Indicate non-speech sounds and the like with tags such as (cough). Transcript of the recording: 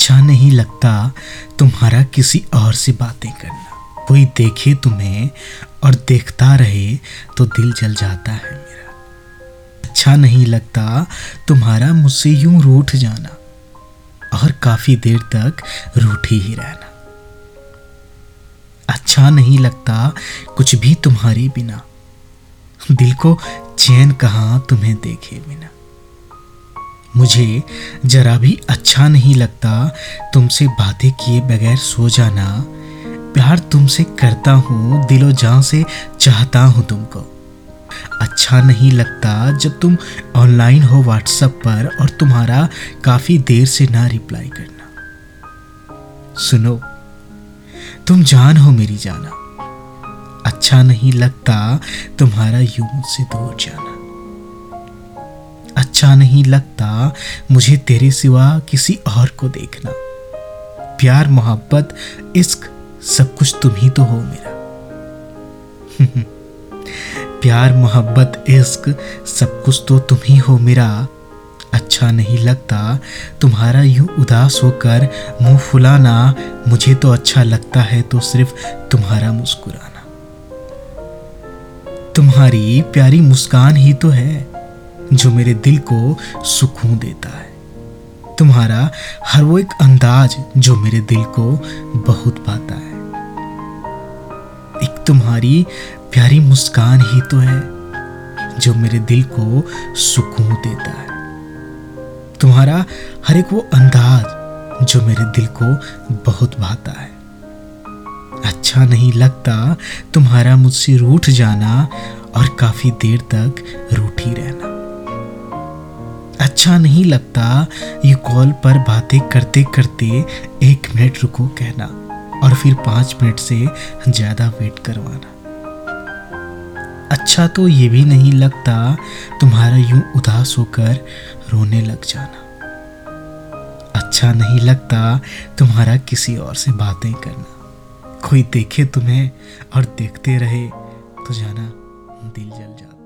अच्छा नहीं लगता तुम्हारा किसी और से बातें करना। कोई देखे तुम्हें और देखता रहे तो दिल जल जाता है मेरा। अच्छा नहीं लगता तुम्हारा मुझसे यूँ रूठ जाना और काफ़ी देर तक रूठी ही रहना। अच्छा नहीं लगता कुछ भी तुम्हारी बिना। दिल को चैन कहाँ तुम्हें देखे बिना। मुझे जरा भी अच्छा नहीं लगता तुमसे बातें किए बगैर सो जाना। प्यार तुमसे करता हूँ, दिलो जान से चाहता हूँ तुमको। अच्छा नहीं लगता जब तुम ऑनलाइन हो व्हाट्सएप पर और तुम्हारा काफ़ी देर से ना रिप्लाई करना। सुनो, तुम जान हो मेरी जाना। अच्छा नहीं लगता तुम्हारा यूँ से दूर जाना। अच्छा नहीं लगता, मुझे तेरे सिवा किसी और को देखना। प्यार, मोहब्बत, इश्क, सब कुछ तुम ही तो हो मेरा। (laughs) प्यार, मोहब्बत, इश्क, सब कुछ तो तुम ही हो मेरा। अच्छा नहीं लगता, तुम्हारा यूँ उदास होकर मुँह फुलाना, मुझे तो अच्छा लगता है तो सिर्फ़ तुम्हारा मुस्कुराना। तुम्हारी प्यारी मुस्कान ही तो है। जो मेरे दिल को सुकून देता है। तुम्हारा हर वो एक अंदाज जो मेरे दिल को बहुत पाता है। एक तुम्हारी प्यारी मुस्कान ही तो है, जो मेरे दिल को सुकून देता है। तुम्हारा हर एक वो अंदाज जो मेरे दिल को बहुत भाता है। अच्छा नहीं लगता तुम्हारा मुझसे रूठ जाना और काफ़ी देर तक रूठी अच्छा नहीं लगता। ये कॉल पर बातें करते करते एक मिनट रुको कहना और फिर पाँच मिनट से ज़्यादा वेट करवाना। अच्छा तो ये भी नहीं लगता तुम्हारा यूँ उदास होकर रोने लग जाना। अच्छा नहीं लगता तुम्हारा किसी और से बातें करना। कोई देखे तुम्हें और देखते रहे तो जाना दिल जल जाता।